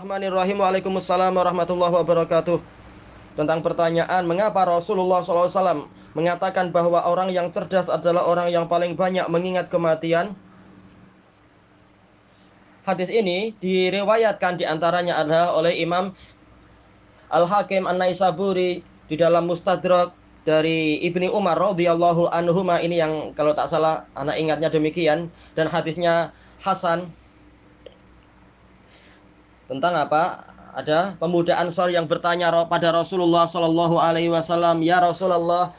Bismillahirrahmanirrahim. Waalaikumsalam warahmatullahi wabarakatuh. Tentang pertanyaan mengapa Rasulullah SAW mengatakan bahwa orang yang cerdas adalah orang yang paling banyak mengingat kematian. Hadis ini diriwayatkan di antaranya adalah oleh Imam Al-Hakim An-Naisaburi di dalam Mustadrak dari Ibni Umar radhiyallahu anhuma ini yang kalau tak salah anak ingatnya demikian dan hadisnya Hasan tentang apa? Ada pemuda Ansor yang bertanya pada Rasulullah Shallallahu Alaihi Wasallam, ya Rasulullah,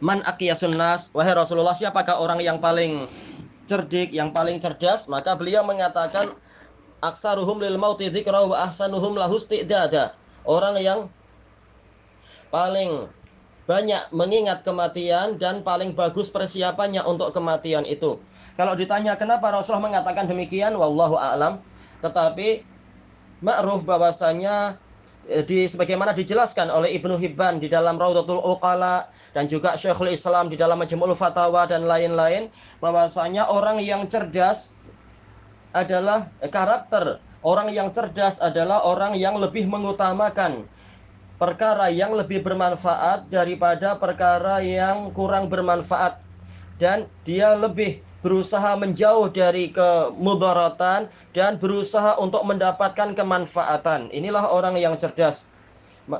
man akiyasun nas, wahai Rasulullah, siapakah orang yang paling cerdik, yang paling cerdas? Maka beliau mengatakan, aksaruhum lil mauti dzikra wa ahsanuhum lahu. Orang yang paling banyak mengingat kematian dan paling bagus persiapannya untuk kematian itu. Kalau ditanya kenapa Rasulullah mengatakan demikian, wallahu a'lam. Tetapi ma'ruf bahwasanya eh, di sebagaimana dijelaskan oleh Ibnu Hibban di dalam Raudatul Uqala dan juga Syekhul Islam di dalam Majmu'ul Fatawa dan lain-lain bahwasanya orang yang cerdas adalah eh, karakter orang yang cerdas adalah orang yang lebih mengutamakan perkara yang lebih bermanfaat daripada perkara yang kurang bermanfaat. Dan dia lebih berusaha menjauh dari kemudaratan dan berusaha untuk mendapatkan kemanfaatan. Inilah orang yang cerdas.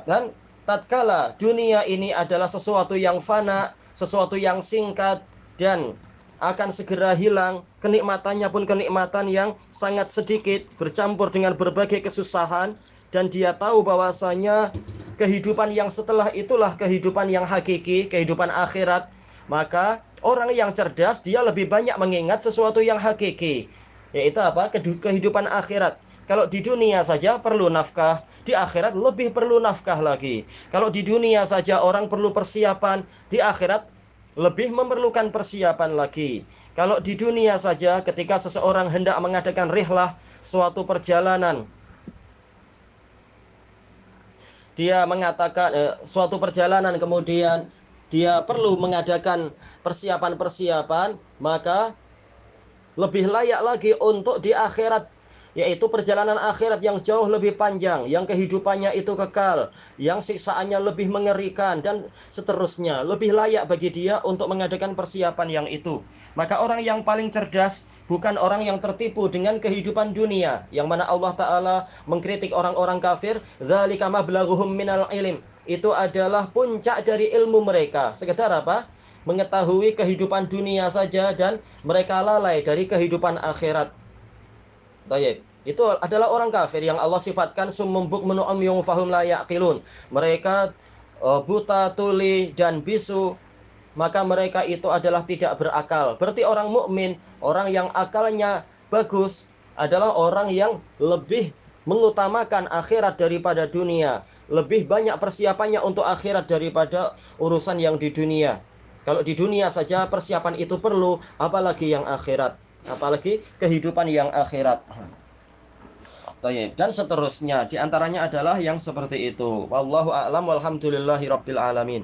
Dan tatkala dunia ini adalah sesuatu yang fana, sesuatu yang singkat dan akan segera hilang, kenikmatannya pun kenikmatan yang sangat sedikit bercampur dengan berbagai kesusahan dan dia tahu bahwasanya kehidupan yang setelah itulah kehidupan yang hakiki, kehidupan akhirat, maka Orang yang cerdas dia lebih banyak mengingat sesuatu yang hakiki, yaitu apa? Kehidupan akhirat. Kalau di dunia saja perlu nafkah, di akhirat lebih perlu nafkah lagi. Kalau di dunia saja orang perlu persiapan, di akhirat lebih memerlukan persiapan lagi. Kalau di dunia saja ketika seseorang hendak mengadakan rihlah suatu perjalanan dia mengatakan eh, suatu perjalanan kemudian dia perlu mengadakan persiapan-persiapan, maka lebih layak lagi untuk di akhirat yaitu perjalanan akhirat yang jauh lebih panjang, yang kehidupannya itu kekal, yang siksaannya lebih mengerikan dan seterusnya. Lebih layak bagi dia untuk mengadakan persiapan yang itu. Maka orang yang paling cerdas bukan orang yang tertipu dengan kehidupan dunia, yang mana Allah taala mengkritik orang-orang kafir, "Dzalika mablaghuhum minal ilm." Itu adalah puncak dari ilmu mereka. Sekedar apa? Mengetahui kehidupan dunia saja dan mereka lalai dari kehidupan akhirat. Tayyib. Itu adalah orang kafir yang Allah sifatkan summum bukmun umyun fahum la yaqilun. Mereka uh, buta, tuli dan bisu maka mereka itu adalah tidak berakal. Berarti orang mukmin, orang yang akalnya bagus adalah orang yang lebih mengutamakan akhirat daripada dunia lebih banyak persiapannya untuk akhirat daripada urusan yang di dunia. Kalau di dunia saja persiapan itu perlu, apalagi yang akhirat, apalagi kehidupan yang akhirat. Dan seterusnya, di antaranya adalah yang seperti itu. Wallahu a'lam walhamdulillahi rabbil alamin.